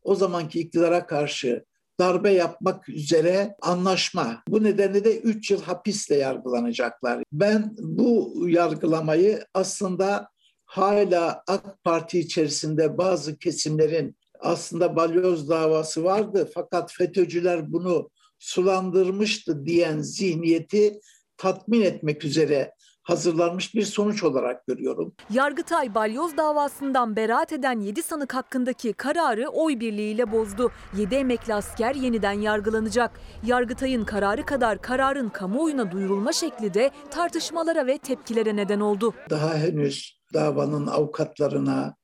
O zamanki iktidara karşı darbe yapmak üzere anlaşma. Bu nedenle de 3 yıl hapisle yargılanacaklar. Ben bu yargılamayı aslında hala AK Parti içerisinde bazı kesimlerin aslında balyoz davası vardı fakat FETÖ'cüler bunu sulandırmıştı diyen zihniyeti tatmin etmek üzere hazırlanmış bir sonuç olarak görüyorum. Yargıtay balyoz davasından beraat eden 7 sanık hakkındaki kararı oy birliğiyle bozdu. 7 emekli asker yeniden yargılanacak. Yargıtay'ın kararı kadar kararın kamuoyuna duyurulma şekli de tartışmalara ve tepkilere neden oldu. Daha henüz davanın avukatlarına,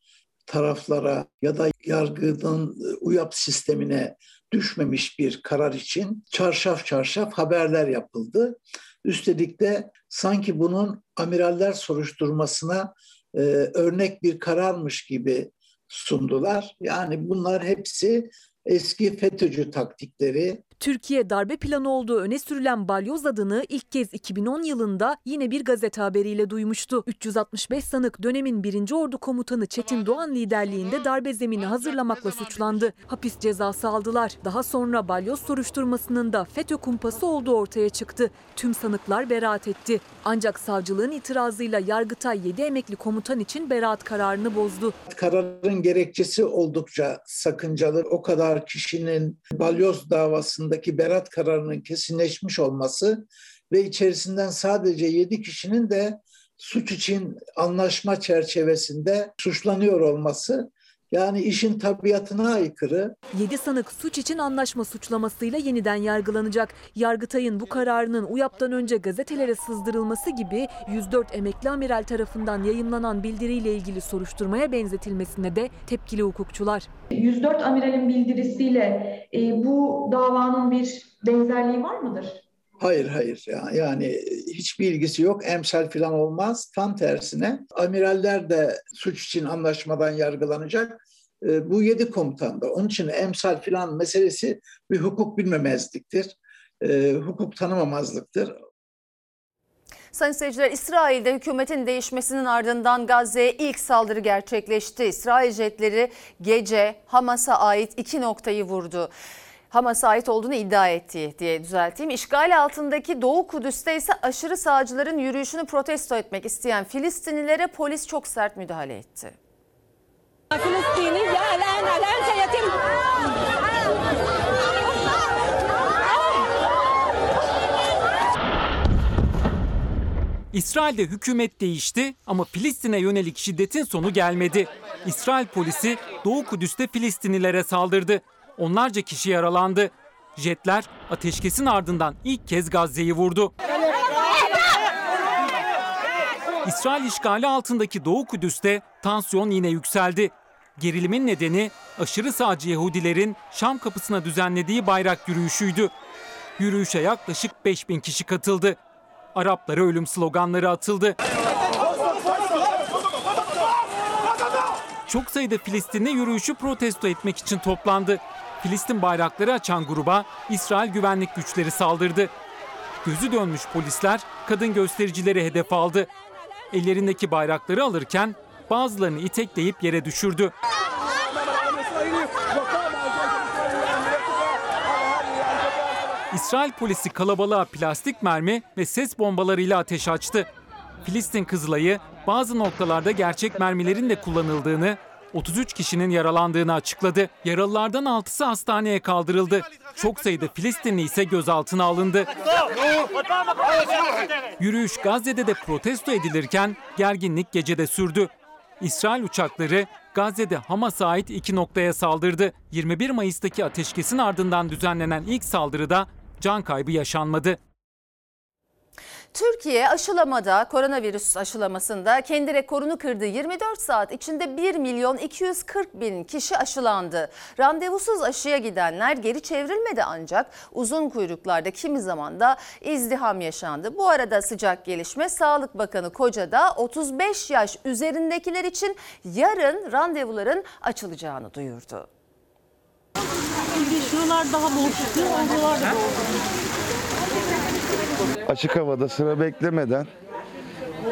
taraflara ya da yargının UYAP sistemine düşmemiş bir karar için çarşaf çarşaf haberler yapıldı. Üstelik de sanki bunun amiraller soruşturmasına e, örnek bir kararmış gibi sundular. Yani bunlar hepsi eski FETÖ'cü taktikleri. Türkiye darbe planı olduğu öne sürülen balyoz adını ilk kez 2010 yılında yine bir gazete haberiyle duymuştu. 365 sanık dönemin 1. Ordu Komutanı Çetin Doğan liderliğinde darbe zemini hazırlamakla suçlandı. Hapis cezası aldılar. Daha sonra balyoz soruşturmasının da FETÖ kumpası olduğu ortaya çıktı. Tüm sanıklar beraat etti. Ancak savcılığın itirazıyla Yargıtay 7 emekli komutan için beraat kararını bozdu. Kararın gerekçesi oldukça sakıncalı. O kadar kişinin balyoz davasında arasındaki berat kararının kesinleşmiş olması ve içerisinden sadece 7 kişinin de suç için anlaşma çerçevesinde suçlanıyor olması yani işin tabiatına aykırı. 7 sanık suç için anlaşma suçlamasıyla yeniden yargılanacak. Yargıtay'ın bu kararının UYAP'tan önce gazetelere sızdırılması gibi 104 emekli amiral tarafından yayımlanan bildiriyle ilgili soruşturmaya benzetilmesine de tepkili hukukçular. 104 amiralin bildirisiyle e, bu davanın bir benzerliği var mıdır? Hayır hayır yani, yani hiçbir ilgisi yok. Emsal falan olmaz. Tam tersine amiraller de suç için anlaşmadan yargılanacak. E, bu yedi komutan da. Onun için emsal falan meselesi bir hukuk bilmemezliktir. E, hukuk tanımamazlıktır. Sayın seyirciler İsrail'de hükümetin değişmesinin ardından Gazze'ye ilk saldırı gerçekleşti. İsrail jetleri gece Hamas'a ait iki noktayı vurdu. Hamas'a ait olduğunu iddia ettiği diye düzelteyim. İşgal altındaki Doğu Kudüs'te ise aşırı sağcıların yürüyüşünü protesto etmek isteyen Filistinlilere polis çok sert müdahale etti. İsrail'de hükümet değişti ama Filistin'e yönelik şiddetin sonu gelmedi. İsrail polisi Doğu Kudüs'te Filistinlilere saldırdı. Onlarca kişi yaralandı. Jetler ateşkesin ardından ilk kez Gazze'yi vurdu. İsrail işgali altındaki Doğu Kudüs'te tansiyon yine yükseldi. Gerilimin nedeni aşırı sağcı Yahudilerin Şam kapısına düzenlediği bayrak yürüyüşüydü. Yürüyüşe yaklaşık 5000 kişi katıldı. Araplara ölüm sloganları atıldı. Çok sayıda Filistinli yürüyüşü protesto etmek için toplandı. Filistin bayrakları açan gruba İsrail güvenlik güçleri saldırdı. Gözü dönmüş polisler kadın göstericileri hedef aldı. Ellerindeki bayrakları alırken bazılarını itekleyip yere düşürdü. İsrail polisi kalabalığa plastik mermi ve ses bombalarıyla ateş açtı. Filistin Kızılay'ı bazı noktalarda gerçek mermilerin de kullanıldığını, 33 kişinin yaralandığını açıkladı. Yaralılardan 6'sı hastaneye kaldırıldı. Çok sayıda Filistinli ise gözaltına alındı. Yürüyüş Gazze'de de protesto edilirken gerginlik gecede sürdü. İsrail uçakları Gazze'de Hamas'a ait iki noktaya saldırdı. 21 Mayıs'taki ateşkesin ardından düzenlenen ilk saldırıda can kaybı yaşanmadı. Türkiye aşılamada koronavirüs aşılamasında kendi rekorunu kırdı. 24 saat içinde 1 milyon 240 bin kişi aşılandı. Randevusuz aşıya gidenler geri çevrilmedi ancak uzun kuyruklarda kimi zaman da izdiham yaşandı. Bu arada sıcak gelişme Sağlık Bakanı Koca'da 35 yaş üzerindekiler için yarın randevuların açılacağını duyurdu. Şuralar daha bol çıkıyor, oralar da Açık havada sıra beklemeden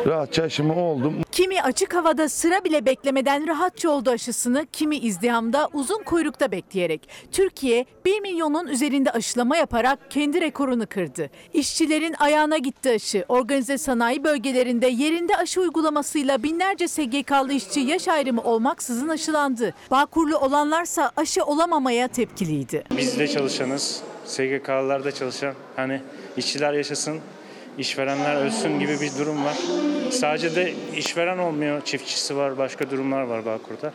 rahatça aşımı oldum. Kimi açık havada sıra bile beklemeden rahatça oldu aşısını, kimi izdihamda uzun kuyrukta bekleyerek. Türkiye 1 milyonun üzerinde aşılama yaparak kendi rekorunu kırdı. İşçilerin ayağına gitti aşı. Organize sanayi bölgelerinde yerinde aşı uygulamasıyla binlerce SGK'lı işçi yaş ayrımı olmaksızın aşılandı. Bağkurlu olanlarsa aşı olamamaya tepkiliydi. Biz de çalışanız, SGK'larda çalışan hani işçiler yaşasın, işverenler ölsün gibi bir durum var. Sadece de işveren olmuyor, çiftçisi var, başka durumlar var Bağkur'da.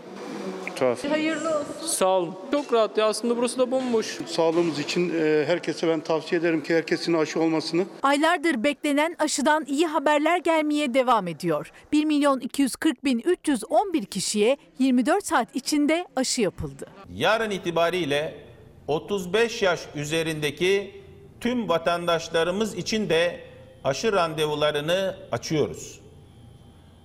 Tuhaf. Hayırlı olsun. Sağ olun. Çok rahat ya aslında burası da bomboş. Sağlığımız için e, herkese ben tavsiye ederim ki herkesin aşı olmasını. Aylardır beklenen aşıdan iyi haberler gelmeye devam ediyor. 1 milyon 240 bin 311 kişiye 24 saat içinde aşı yapıldı. Yarın itibariyle 35 yaş üzerindeki tüm vatandaşlarımız için de aşı randevularını açıyoruz.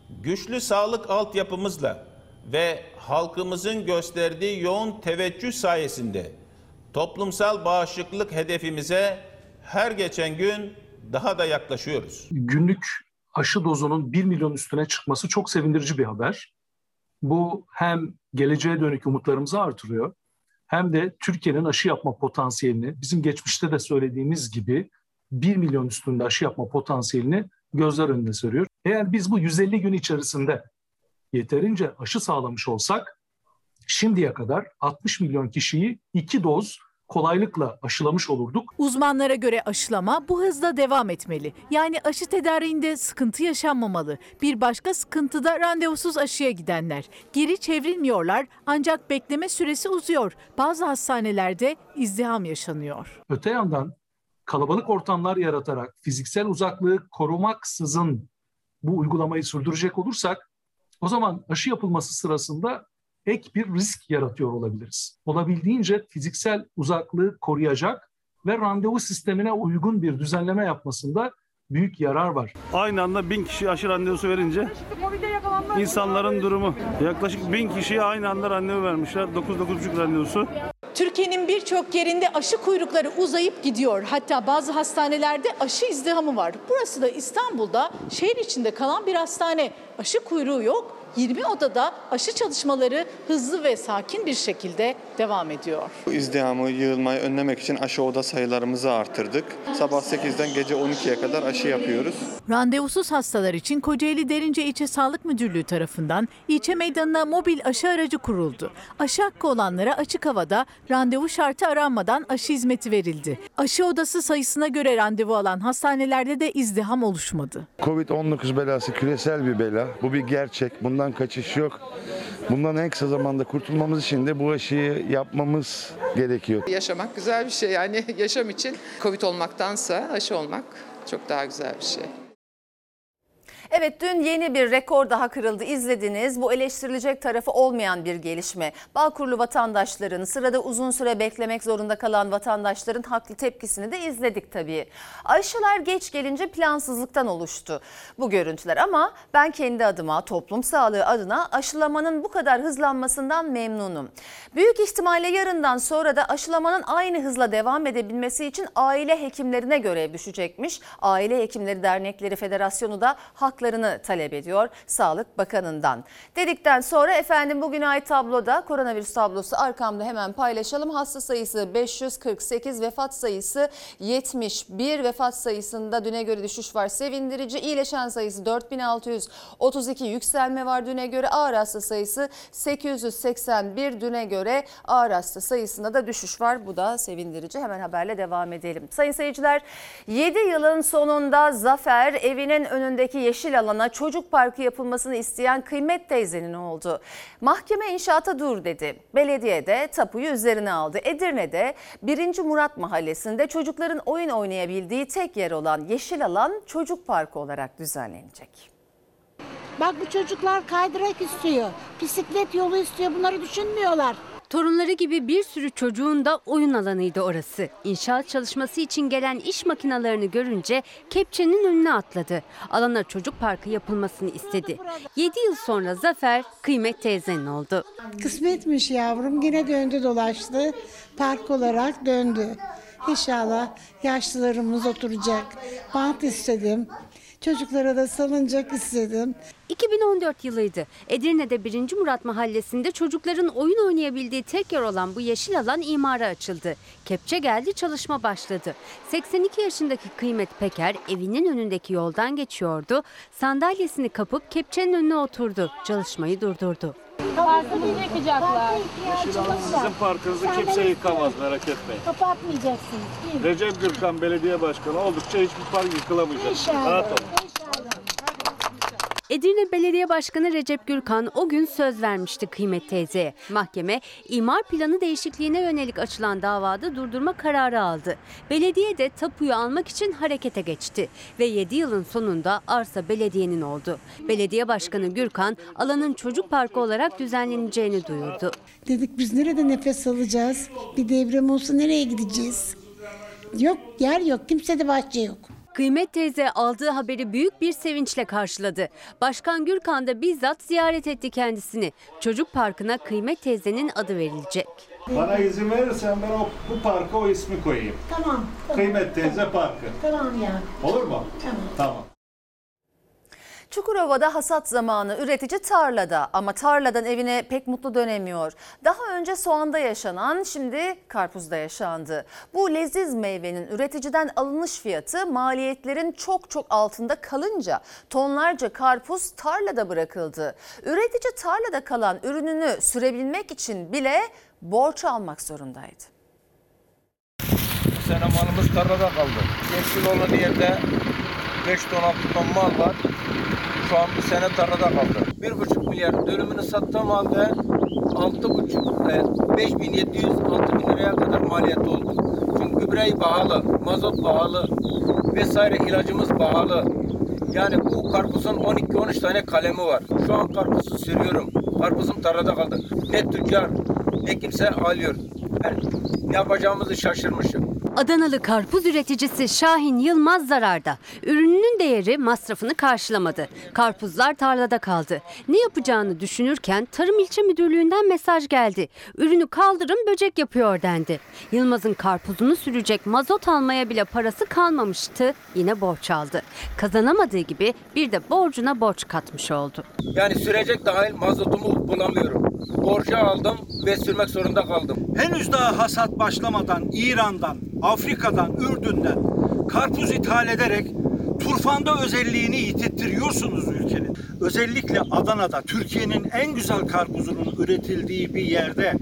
Güçlü sağlık altyapımızla ve halkımızın gösterdiği yoğun teveccüh sayesinde toplumsal bağışıklık hedefimize her geçen gün daha da yaklaşıyoruz. Günlük aşı dozunun 1 milyon üstüne çıkması çok sevindirici bir haber. Bu hem geleceğe dönük umutlarımızı artırıyor hem de Türkiye'nin aşı yapma potansiyelini bizim geçmişte de söylediğimiz gibi 1 milyon üstünde aşı yapma potansiyelini gözler önüne seriyor. Eğer biz bu 150 gün içerisinde yeterince aşı sağlamış olsak şimdiye kadar 60 milyon kişiyi iki doz kolaylıkla aşılamış olurduk. Uzmanlara göre aşılama bu hızla devam etmeli. Yani aşı tedariğinde sıkıntı yaşanmamalı. Bir başka sıkıntı da randevusuz aşıya gidenler. Geri çevrilmiyorlar ancak bekleme süresi uzuyor. Bazı hastanelerde izdiham yaşanıyor. Öte yandan kalabalık ortamlar yaratarak fiziksel uzaklığı korumaksızın bu uygulamayı sürdürecek olursak o zaman aşı yapılması sırasında ek bir risk yaratıyor olabiliriz. Olabildiğince fiziksel uzaklığı koruyacak ve randevu sistemine uygun bir düzenleme yapmasında büyük yarar var. Aynı anda bin kişi aşı randevusu verince insanların durumu yaklaşık bin kişiye aynı anda randevu vermişler. 9-9,5 randevusu. Türkiye'nin birçok yerinde aşı kuyrukları uzayıp gidiyor. Hatta bazı hastanelerde aşı izdihamı var. Burası da İstanbul'da şehir içinde kalan bir hastane. Aşı kuyruğu yok. 20 odada aşı çalışmaları hızlı ve sakin bir şekilde devam ediyor. Bu izdihamı, yığılmayı önlemek için aşı oda sayılarımızı artırdık. Sabah 8'den gece 12'ye kadar aşı yapıyoruz. Randevusuz hastalar için Kocaeli Derince İlçe Sağlık Müdürlüğü tarafından ilçe meydanına mobil aşı aracı kuruldu. Aşı hakkı olanlara açık havada randevu şartı aranmadan aşı hizmeti verildi. Aşı odası sayısına göre randevu alan hastanelerde de izdiham oluşmadı. Covid-19 belası küresel bir bela. Bu bir gerçek. Bundan kaçış yok. Bundan en kısa zamanda kurtulmamız için de bu aşıyı yapmamız gerekiyor. Yaşamak güzel bir şey. Yani yaşam için Covid olmaktansa aşı olmak çok daha güzel bir şey. Evet dün yeni bir rekor daha kırıldı izlediniz. Bu eleştirilecek tarafı olmayan bir gelişme. Bağkurlu vatandaşların sırada uzun süre beklemek zorunda kalan vatandaşların haklı tepkisini de izledik tabii. Aşılar geç gelince plansızlıktan oluştu bu görüntüler ama ben kendi adıma toplum sağlığı adına aşılamanın bu kadar hızlanmasından memnunum. Büyük ihtimalle yarından sonra da aşılamanın aynı hızla devam edebilmesi için aile hekimlerine görev düşecekmiş. Aile Hekimleri Dernekleri Federasyonu da haklı haklarını talep ediyor Sağlık Bakanı'ndan. Dedikten sonra efendim bugün ait tabloda koronavirüs tablosu arkamda hemen paylaşalım. Hasta sayısı 548, vefat sayısı 71. Vefat sayısında düne göre düşüş var sevindirici. İyileşen sayısı 4632 yükselme var düne göre. Ağır hasta sayısı 881 düne göre ağır hasta sayısında da düşüş var. Bu da sevindirici. Hemen haberle devam edelim. Sayın seyirciler 7 yılın sonunda Zafer evinin önündeki yeşil alana çocuk parkı yapılmasını isteyen Kıymet teyzenin oldu. Mahkeme inşaata dur dedi. Belediye de tapuyu üzerine aldı. Edirne'de 1. Murat Mahallesi'nde çocukların oyun oynayabildiği tek yer olan yeşil alan çocuk parkı olarak düzenlenecek. Bak bu çocuklar kaydırak istiyor, bisiklet yolu istiyor. Bunları düşünmüyorlar. Torunları gibi bir sürü çocuğun da oyun alanıydı orası. İnşaat çalışması için gelen iş makinalarını görünce kepçenin önüne atladı. Alana çocuk parkı yapılmasını istedi. 7 yıl sonra Zafer kıymet teyzenin oldu. Kısmetmiş yavrum. Yine döndü dolaştı. Park olarak döndü. İnşallah yaşlılarımız oturacak. Bant istedim. Çocuklara da salıncak istedim. 2014 yılıydı. Edirne'de 1. Murat Mahallesi'nde çocukların oyun oynayabildiği tek yer olan bu yeşil alan imara açıldı. Kepçe geldi çalışma başladı. 82 yaşındaki Kıymet Peker evinin önündeki yoldan geçiyordu. Sandalyesini kapıp kepçenin önüne oturdu. Çalışmayı durdurdu. Parkımızı yakacaklar. Sizin parkınızı kimse yıkamaz merak etmeyin. Kapatmayacaksınız. Recep Gürkan Belediye Başkanı oldukça hiçbir park yıkılamayacak. İnşallah. Rahat olun. Edirne Belediye Başkanı Recep Gürkan o gün söz vermişti Kıymet teyzeye. Mahkeme imar planı değişikliğine yönelik açılan davada durdurma kararı aldı. Belediye de tapuyu almak için harekete geçti ve 7 yılın sonunda arsa belediyenin oldu. Belediye Başkanı Gürkan alanın çocuk parkı olarak düzenleneceğini duyurdu. Dedik biz nerede nefes alacağız? Bir deprem olsa nereye gideceğiz? Yok yer yok. Kimsede bahçe yok. Kıymet teyze aldığı haberi büyük bir sevinçle karşıladı. Başkan Gürkan da bizzat ziyaret etti kendisini. Çocuk parkına Kıymet teyzenin adı verilecek. Bana izin verirsen ben o, bu parka o ismi koyayım. Tamam. Kıymet Teyze Parkı. Tamam ya. Olur mu? Tamam. Tamam. Çukurova'da hasat zamanı üretici tarlada ama tarladan evine pek mutlu dönemiyor. Daha önce soğanda yaşanan şimdi karpuzda yaşandı. Bu leziz meyvenin üreticiden alınış fiyatı maliyetlerin çok çok altında kalınca tonlarca karpuz tarlada bırakıldı. Üretici tarlada kalan ürününü sürebilmek için bile borç almak zorundaydı. Bu sene malımız tarlada kaldı. Yeşil olan yerde 5 ton 6 ton mal var. Şu an bu sene tarlada kaldı. 1,5 milyar dönümünü sattığım halde 6,5 e, 5700 6000 liraya kadar maliyet oldu. Çünkü gübre pahalı, mazot pahalı vesaire ilacımız pahalı. Yani bu karpuzun 12-13 tane kalemi var. Şu an karpuzu sürüyorum. Karpuzum tarlada kaldı. Ne tüccar ne kimse alıyor. Yani ne yapacağımızı şaşırmışım. Adanalı karpuz üreticisi Şahin Yılmaz zararda. Ürününün değeri masrafını karşılamadı. Karpuzlar tarlada kaldı. Ne yapacağını düşünürken Tarım İlçe Müdürlüğü'nden mesaj geldi. Ürünü kaldırın böcek yapıyor dendi. Yılmaz'ın karpuzunu sürecek mazot almaya bile parası kalmamıştı. Yine borç aldı. Kazanamadığı gibi bir de borcuna borç katmış oldu. Yani sürecek dahil mazotumu bulamıyorum. Borcu aldım ve sürmek zorunda kaldım. Henüz daha hasat başlamadan İran'dan, Afrika'dan, Ürdün'den karpuz ithal ederek turfanda özelliğini yitirtiyorsunuz ülkenin. Özellikle Adana'da Türkiye'nin en güzel karpuzunun üretildiği bir yerde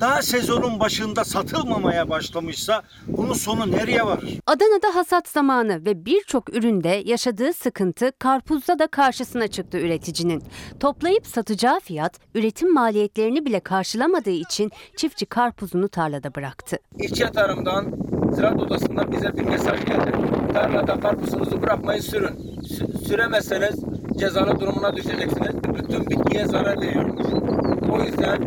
daha sezonun başında satılmamaya başlamışsa bunun sonu nereye varır? Adana'da hasat zamanı ve birçok üründe yaşadığı sıkıntı karpuzda da karşısına çıktı üreticinin. Toplayıp satacağı fiyat üretim maliyetlerini bile karşılamadığı için çiftçi karpuzunu tarlada bıraktı. İlçe tarımdan, ziraat odasından bize bir mesaj geldi. Tarlada karpuzunuzu bırakmayın sürün. Sü- süremezseniz cezalı durumuna düşeceksiniz. Bütün bitkiye zarar veriyormuş. O yüzden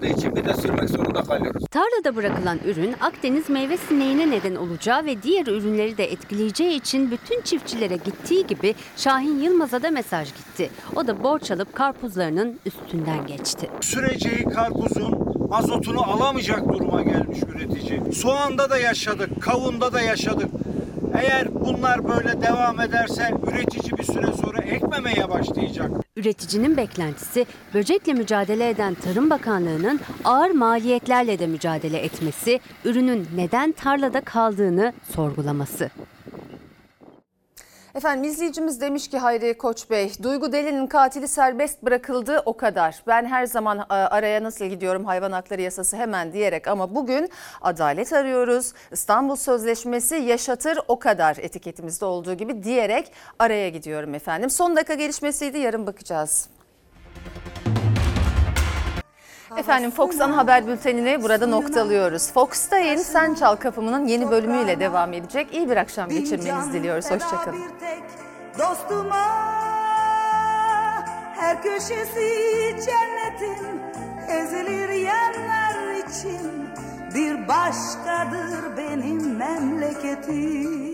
kalkmadığı için bir de sürmek zorunda kalıyoruz. Tarlada bırakılan ürün Akdeniz meyve sineğine neden olacağı ve diğer ürünleri de etkileyeceği için bütün çiftçilere gittiği gibi Şahin Yılmaz'a da mesaj gitti. O da borç alıp karpuzlarının üstünden geçti. Süreceği karpuzun mazotunu alamayacak duruma gelmiş üretici. Soğanda da yaşadık, kavunda da yaşadık. Eğer bunlar böyle devam ederse üretici bir süre sonra ekmemeye başlayacak. Üreticinin beklentisi böcekle mücadele eden Tarım Bakanlığı'nın ağır maliyetlerle de mücadele etmesi, ürünün neden tarlada kaldığını sorgulaması. Efendim izleyicimiz demiş ki Hayri Koç Bey, Duygu Deli'nin katili serbest bırakıldı o kadar. Ben her zaman e, araya nasıl gidiyorum hayvan hakları yasası hemen diyerek ama bugün adalet arıyoruz. İstanbul Sözleşmesi yaşatır o kadar etiketimizde olduğu gibi diyerek araya gidiyorum efendim. Son dakika gelişmesiydi yarın bakacağız. Efendim Fox Ana Haber Bülteni'ni burada noktalıyoruz. Fox'tayın Sen Çal Kapımı'nın yeni bölümüyle devam edecek. İyi bir akşam geçirmenizi diliyoruz. Hoşçakalın. Dostuma her köşesi cennetin ezilir yerler için bir başkadır benim memleketim.